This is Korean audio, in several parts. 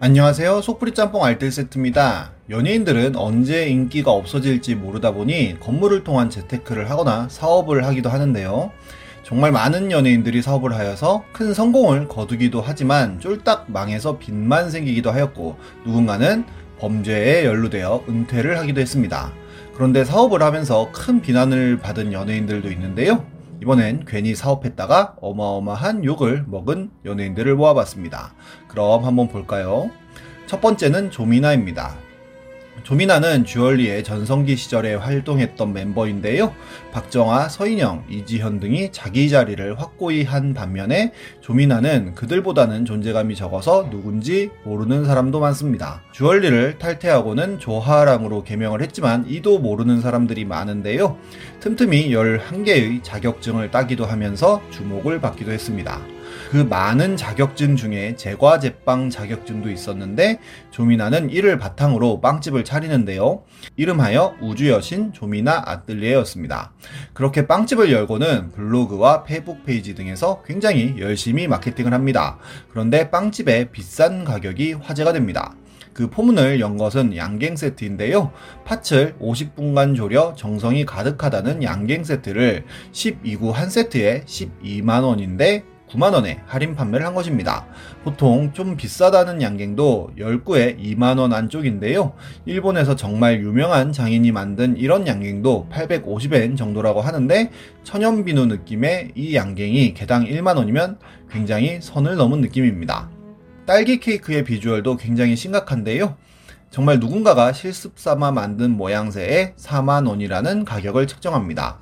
안녕하세요. 속풀이 짬뽕 알뜰 세트입니다. 연예인들은 언제 인기가 없어질지 모르다 보니 건물을 통한 재테크를 하거나 사업을 하기도 하는데요. 정말 많은 연예인들이 사업을 하여서 큰 성공을 거두기도 하지만 쫄딱 망해서 빚만 생기기도 하였고 누군가는 범죄에 연루되어 은퇴를 하기도 했습니다. 그런데 사업을 하면서 큰 비난을 받은 연예인들도 있는데요. 이번엔 괜히 사업했다가 어마어마한 욕을 먹은 연예인들을 모아봤습니다. 그럼 한번 볼까요? 첫 번째는 조미나입니다. 조미나는 주얼리의 전성기 시절에 활동했던 멤버인데요. 박정아, 서인영, 이지현 등이 자기 자리를 확고히 한 반면에 조미나는 그들보다는 존재감이 적어서 누군지 모르는 사람도 많습니다. 주얼리를 탈퇴하고는 조하랑으로 개명을 했지만 이도 모르는 사람들이 많은데요. 틈틈이 11개의 자격증을 따기도 하면서 주목을 받기도 했습니다. 그 많은 자격증 중에 제과 제빵 자격증도 있었는데 조민아는 이를 바탕으로 빵집을 차리는데요. 이름하여 우주여신 조민아 아뜰리에였습니다. 그렇게 빵집을 열고는 블로그와 페이스북 페이지 등에서 굉장히 열심히 마케팅을 합니다. 그런데 빵집의 비싼 가격이 화제가 됩니다. 그 포문을 연 것은 양갱 세트인데요. 팥을 50분간 졸여 정성이 가득하다는 양갱 세트를 12구 한 세트에 12만원인데 9만원에 할인 판매를 한 것입니다. 보통 좀 비싸다는 양갱도 10구에 2만원 안쪽인데요. 일본에서 정말 유명한 장인이 만든 이런 양갱도 850엔 정도라고 하는데 천연비누 느낌의 이 양갱이 개당 1만원이면 굉장히 선을 넘은 느낌입니다. 딸기 케이크의 비주얼도 굉장히 심각한데요. 정말 누군가가 실습 삼아 만든 모양새에 4만원이라는 가격을 측정합니다.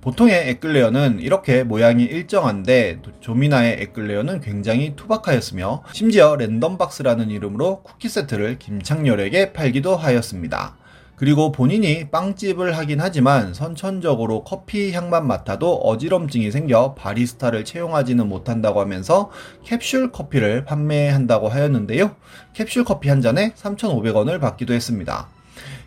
보통의 에클레어는 이렇게 모양이 일정한데 조민아의 에클레어는 굉장히 투박하였으며 심지어 랜덤박스라는 이름으로 쿠키 세트를 김창렬에게 팔기도 하였습니다. 그리고 본인이 빵집을 하긴 하지만 선천적으로 커피 향만 맡아도 어지럼증이 생겨 바리스타를 채용하지는 못한다고 하면서 캡슐 커피를 판매한다고 하였는데요. 캡슐 커피 한 잔에 3,500원을 받기도 했습니다.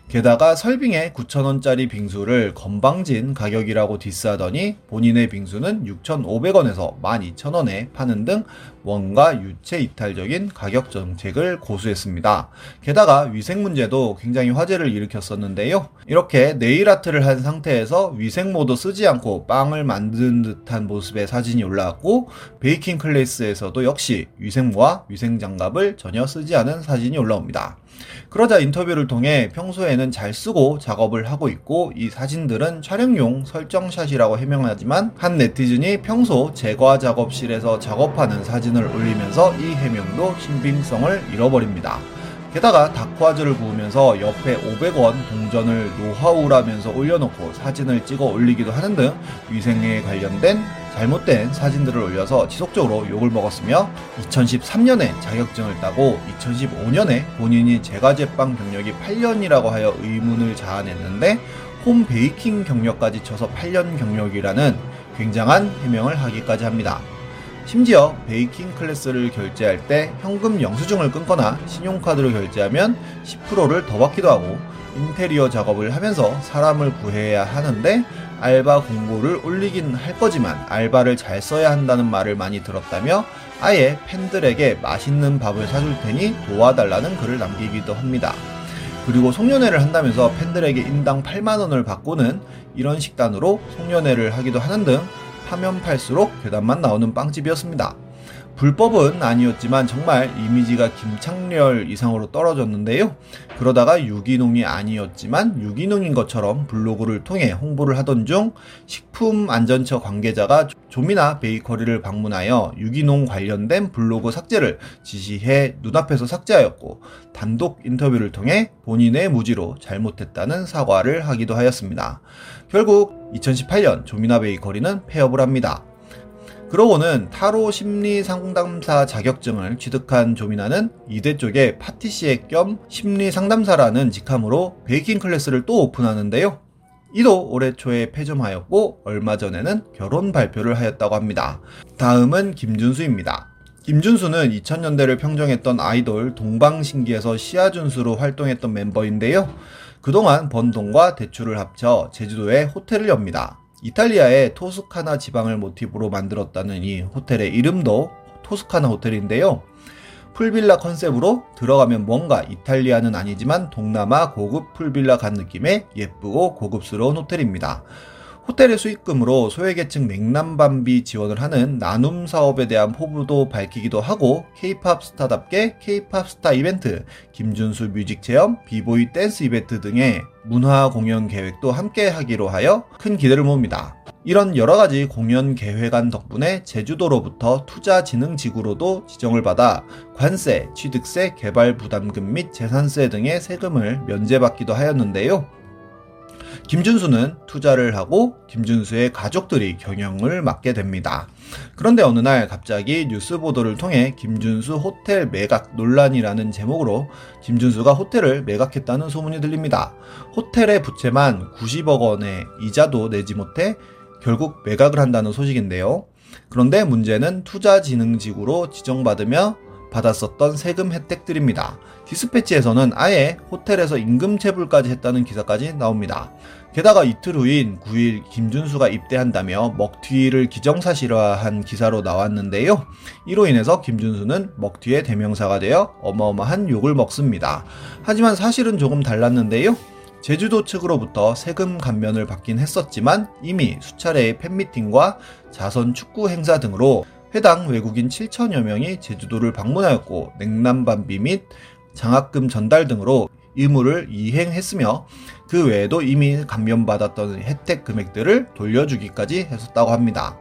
게다가 설빙의 9,000원짜리 빙수를 건방진 가격이라고 디스하더니 본인의 빙수는 6,500원에서 12,000원에 파는 등 뭔가 유체 이탈적인 가격 정책을 고수했습니다. 게다가 위생 문제도 굉장히 화제를 일으켰었는데요. 이렇게 네일 아트를 한 상태에서 위생모도 쓰지 않고 빵을 만든 듯한 모습의 사진이 올라왔고 베이킹 클래스에서도 역시 위생모와 위생 장갑을 전혀 쓰지 않은 사진이 올라옵니다. 그러자 인터뷰를 통해 평소에는 잘 쓰고 작업을 하고 있고 이 사진들은 촬영용 설정샷이라고 해명하지만 한 네티즌이 평소 제과 작업실에서 작업하는 사진 을 올리면서 이 해명도 신빙성을 잃어버립니다. 게다가 닭화즈를 구우면서 옆에 500원 동전을 노하우라면서 올려놓고 사진을 찍어 올리기도 하는 등 위생에 관련된 잘못된 사진들을 올려서 지속적으로 욕을 먹었으며 2013년에 자격증을 따고 2015년에 본인이 제과제빵 경력이 8년이라고 하여 의문을 자아냈는데 홈 베이킹 경력까지 쳐서 8년 경력이라는 굉장한 해명을 하기까지 합니다. 심지어 베이킹 클래스를 결제할 때 현금 영수증을 끊거나 신용카드로 결제하면 10%를 더 받기도 하고 인테리어 작업을 하면서 사람을 구해야 하는데 알바 공고를 올리긴 할 거지만 알바를 잘 써야 한다는 말을 많이 들었다며 아예 팬들에게 맛있는 밥을 사줄 테니 도와달라는 글을 남기기도 합니다. 그리고 송년회를 한다면서 팬들에게 인당 8만원을 받고는 이런 식단으로 송년회를 하기도 하는 등 파면 팔수록 괴담만 나오는 빵집이었습니다. 불법은 아니었지만 정말 이미지가 김창렬 이상으로 떨어졌는데요. 그러다가 유기농이 아니었지만 유기농인 것처럼 블로그를 통해 홍보를 하던 중 식품안전처 관계자가 조민아 베이커리를 방문하여 유기농 관련된 블로그 삭제를 지시해 눈앞에서 삭제하였고 단독 인터뷰를 통해 본인의 무지로 잘못했다는 사과를 하기도 하였습니다. 결국 2018년 조민아 베이커리는 폐업을 합니다. 그러고는 타로 심리 상담사 자격증을 취득한 조민아는 이대 쪽에 파티시에 겸 심리 상담사라는 직함으로 베이킹 클래스를 또 오픈하는데요. 이도 올해 초에 폐점하였고 얼마 전에는 결혼 발표를 하였다고 합니다. 다음은 김준수입니다. 김준수는 2000년대를 평정했던 아이돌 동방신기에서 시아준수로 활동했던 멤버인데요. 그동안 번 돈과 대출을 합쳐 제주도에 호텔을 엽니다. 이탈리아의 토스카나 지방을 모티브로 만들었다는 이 호텔의 이름도 토스카나 호텔인데요. 풀빌라 컨셉으로 들어가면 뭔가 이탈리아는 아니지만 동남아 고급 풀빌라 간 느낌의 예쁘고 고급스러운 호텔입니다. 호텔의 수익금으로 소외계층 냉난방비 지원을 하는 나눔 사업에 대한 포부도 밝히기도 하고 케이팝 스타답게 케이팝 스타 이벤트, 김준수 뮤직 체험, 비보이 댄스 이벤트 등의 문화 공연 계획도 함께 하기로 하여 큰 기대를 모읍니다. 이런 여러 가지 공연 계획안 덕분에 제주도로부터 투자진흥지구로도 지정을 받아 관세, 취득세, 개발 부담금 및 재산세 등의 세금을 면제받기도 하였는데요. 김준수는 투자를 하고 김준수의 가족들이 경영을 맡게 됩니다. 그런데 어느 날 갑자기 뉴스 보도를 통해 김준수 호텔 매각 논란이라는 제목으로 김준수가 호텔을 매각했다는 소문이 들립니다. 호텔의 부채만 90억 원의 이자도 내지 못해 결국 매각을 한다는 소식인데요. 그런데 문제는 투자진흥지구로 지정받으며 받았었던 세금 혜택들입니다. 디스패치에서는 아예 호텔에서 임금 체불까지 했다는 기사까지 나옵니다. 게다가 이틀 후인 9일 김준수가 입대한다며 먹튀를 기정사실화한 기사로 나왔는데요. 이로 인해서 김준수는 먹튀의 대명사가 되어 어마어마한 욕을 먹습니다. 하지만 사실은 조금 달랐는데요. 제주도 측으로부터 세금 감면을 받긴 했었지만 이미 수차례의 팬미팅과 자선 축구 행사 등으로 해당 외국인 7천여 명이 제주도를 방문하였고 냉난반비 및 장학금 전달 등으로 의무를 이행했으며 그 외에도 이미 감면받았던 혜택 금액들을 돌려주기까지 했었다고 합니다.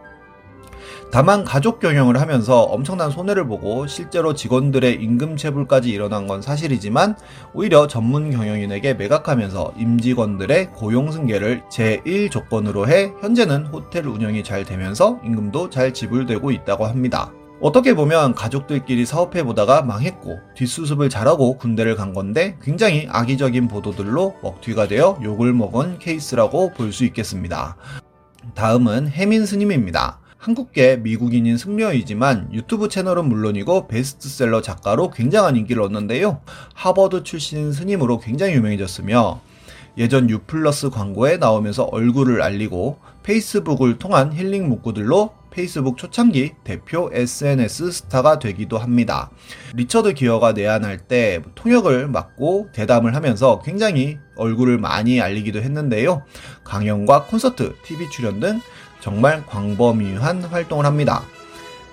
다만 가족 경영을 하면서 엄청난 손해를 보고 실제로 직원들의 임금 체불까지 일어난 건 사실이지만 오히려 전문 경영인에게 매각하면서 임직원들의 고용 승계를 제1 조건으로 해 현재는 호텔 운영이 잘 되면서 임금도 잘 지불되고 있다고 합니다. 어떻게 보면 가족들끼리 사업해 보다가 망했고 뒷수습을 잘하고 군대를 간 건데 굉장히 악의적인 보도들로 먹튀가 되어 욕을 먹은 케이스라고 볼 수 있겠습니다. 다음은 해민 스님입니다. 한국계 미국인인 승려이지만 유튜브 채널은 물론이고 베스트셀러 작가로 굉장한 인기를 얻는데요. 하버드 출신 스님으로 굉장히 유명해졌으며 예전 유플러스 광고에 나오면서 얼굴을 알리고 페이스북을 통한 힐링 문구들로 페이스북 초창기 대표 SNS 스타가 되기도 합니다. 리처드 기어가 내한할 때 통역을 맡고 대담을 하면서 굉장히 얼굴을 많이 알리기도 했는데요. 강연과 콘서트, TV 출연 등 정말 광범위한 활동을 합니다.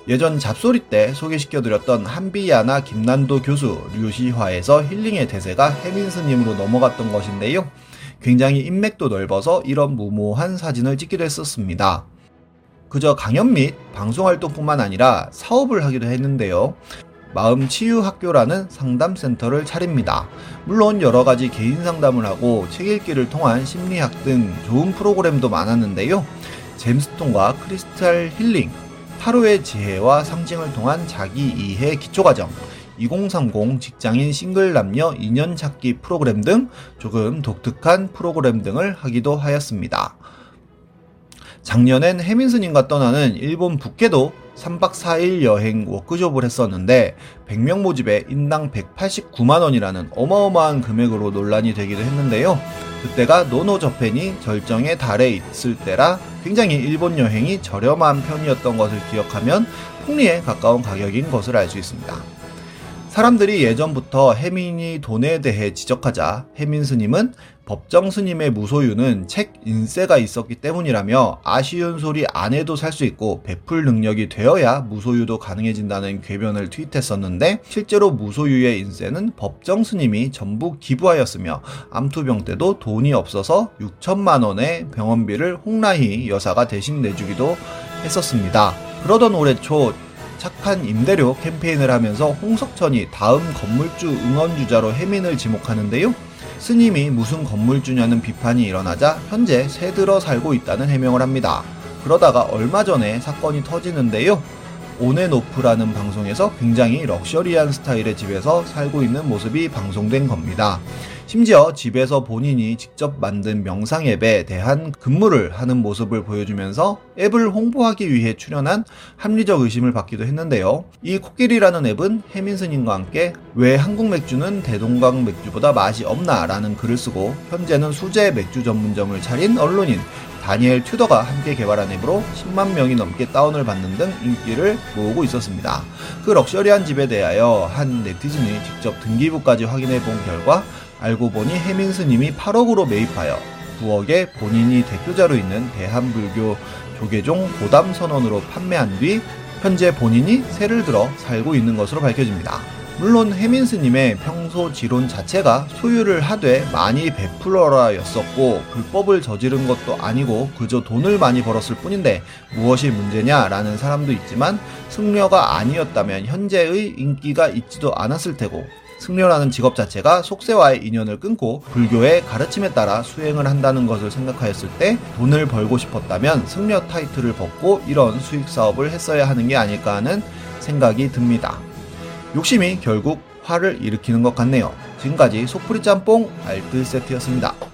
예전 잡소리 때 소개시켜드렸던 한비야나 김난도 교수 류시화에서 힐링의 대세가 해민스님으로 넘어갔던 것인데요. 굉장히 인맥도 넓어서 이런 무모한 사진을 찍기도 했었습니다. 그저 강연 및 방송 활동뿐만 아니라 사업을 하기도 했는데요. 마음 치유 학교라는 상담 센터를 차립니다. 물론 여러 가지 개인 상담을 하고 책 읽기를 통한 심리학 등 좋은 프로그램도 많았는데요. gemstone과 크리스탈 힐링, 타로의 지혜와 상징을 통한 자기 이해 기초 과정, 2030 직장인 싱글 남녀 인연 찾기 프로그램 등 조금 독특한 프로그램 등을 하기도 하였습니다. 작년엔 해민스님과 떠나는 일본 북계도 3박 4일 여행 워크숍을 했었는데 100명 모집에 인당 189만원이라는 어마어마한 금액으로 논란이 되기도 했는데요. 그때가 노노 저펜이 절정의 달에 있을 때라 굉장히 일본 여행이 저렴한 편이었던 것을 기억하면 폭리에 가까운 가격인 것을 알 수 있습니다. 사람들이 예전부터 해민이 돈에 대해 지적하자 해민 스님은 법정 스님의 무소유는 책 인세가 있었기 때문이라며 아쉬운 소리 안 해도 살 수 있고 베풀 능력이 되어야 무소유도 가능해진다는 궤변을 트윗했었는데 실제로 무소유의 인세는 법정 스님이 전부 기부하였으며 암투병 때도 돈이 없어서 6천만 원의 병원비를 홍라희 여사가 대신 내주기도 했었습니다. 그러던 올해 초 착한 임대료 캠페인을 하면서 홍석천이 다음 건물주 응원주자로 해민을 지목하는데요. 스님이 무슨 건물주냐는 비판이 일어나자 현재 새들어 살고 있다는 해명을 합니다. 그러다가 얼마 전에 사건이 터지는데요. 오네노프라는 방송에서 굉장히 럭셔리한 스타일의 집에서 살고 있는 모습이 방송된 겁니다. 심지어 집에서 본인이 직접 만든 명상 앱에 대한 근무를 하는 모습을 보여주면서 앱을 홍보하기 위해 출연한 합리적 의심을 받기도 했는데요. 이 코끼리라는 앱은 해민스님과 함께 왜 한국 맥주는 대동강 맥주보다 맛이 없나 라는 글을 쓰고 현재는 수제 맥주 전문점을 차린 언론인 다니엘 튜더가 함께 개발한 앱으로 10만 명이 넘게 다운을 받는 등 인기를 모으고 있었습니다. 그 럭셔리한 집에 대하여 한 네티즌이 직접 등기부까지 확인해 본 결과 알고 보니 해민 스님이 8억으로 매입하여 9억에 본인이 대표자로 있는 대한불교 조계종 보담 선언으로 판매한 뒤 현재 본인이 세를 들어 살고 있는 것으로 밝혀집니다. 물론 해민 스님의 평소 지론 자체가 소유를 하되 많이 베풀어라 였었고 불법을 저지른 것도 아니고 그저 돈을 많이 벌었을 뿐인데 무엇이 문제냐라는 사람도 있지만 승려가 아니었다면 현재의 인기가 있지도 않았을 테고 승려라는 직업 자체가 속세와의 인연을 끊고 불교의 가르침에 따라 수행을 한다는 것을 생각하였을 때 돈을 벌고 싶었다면 승려 타이틀을 벗고 이런 수익 사업을 했어야 하는 게 아닐까 하는 생각이 듭니다. 욕심이 결국 화를 일으키는 것 같네요. 지금까지 소프리 짬뽕 알뜰 세트였습니다.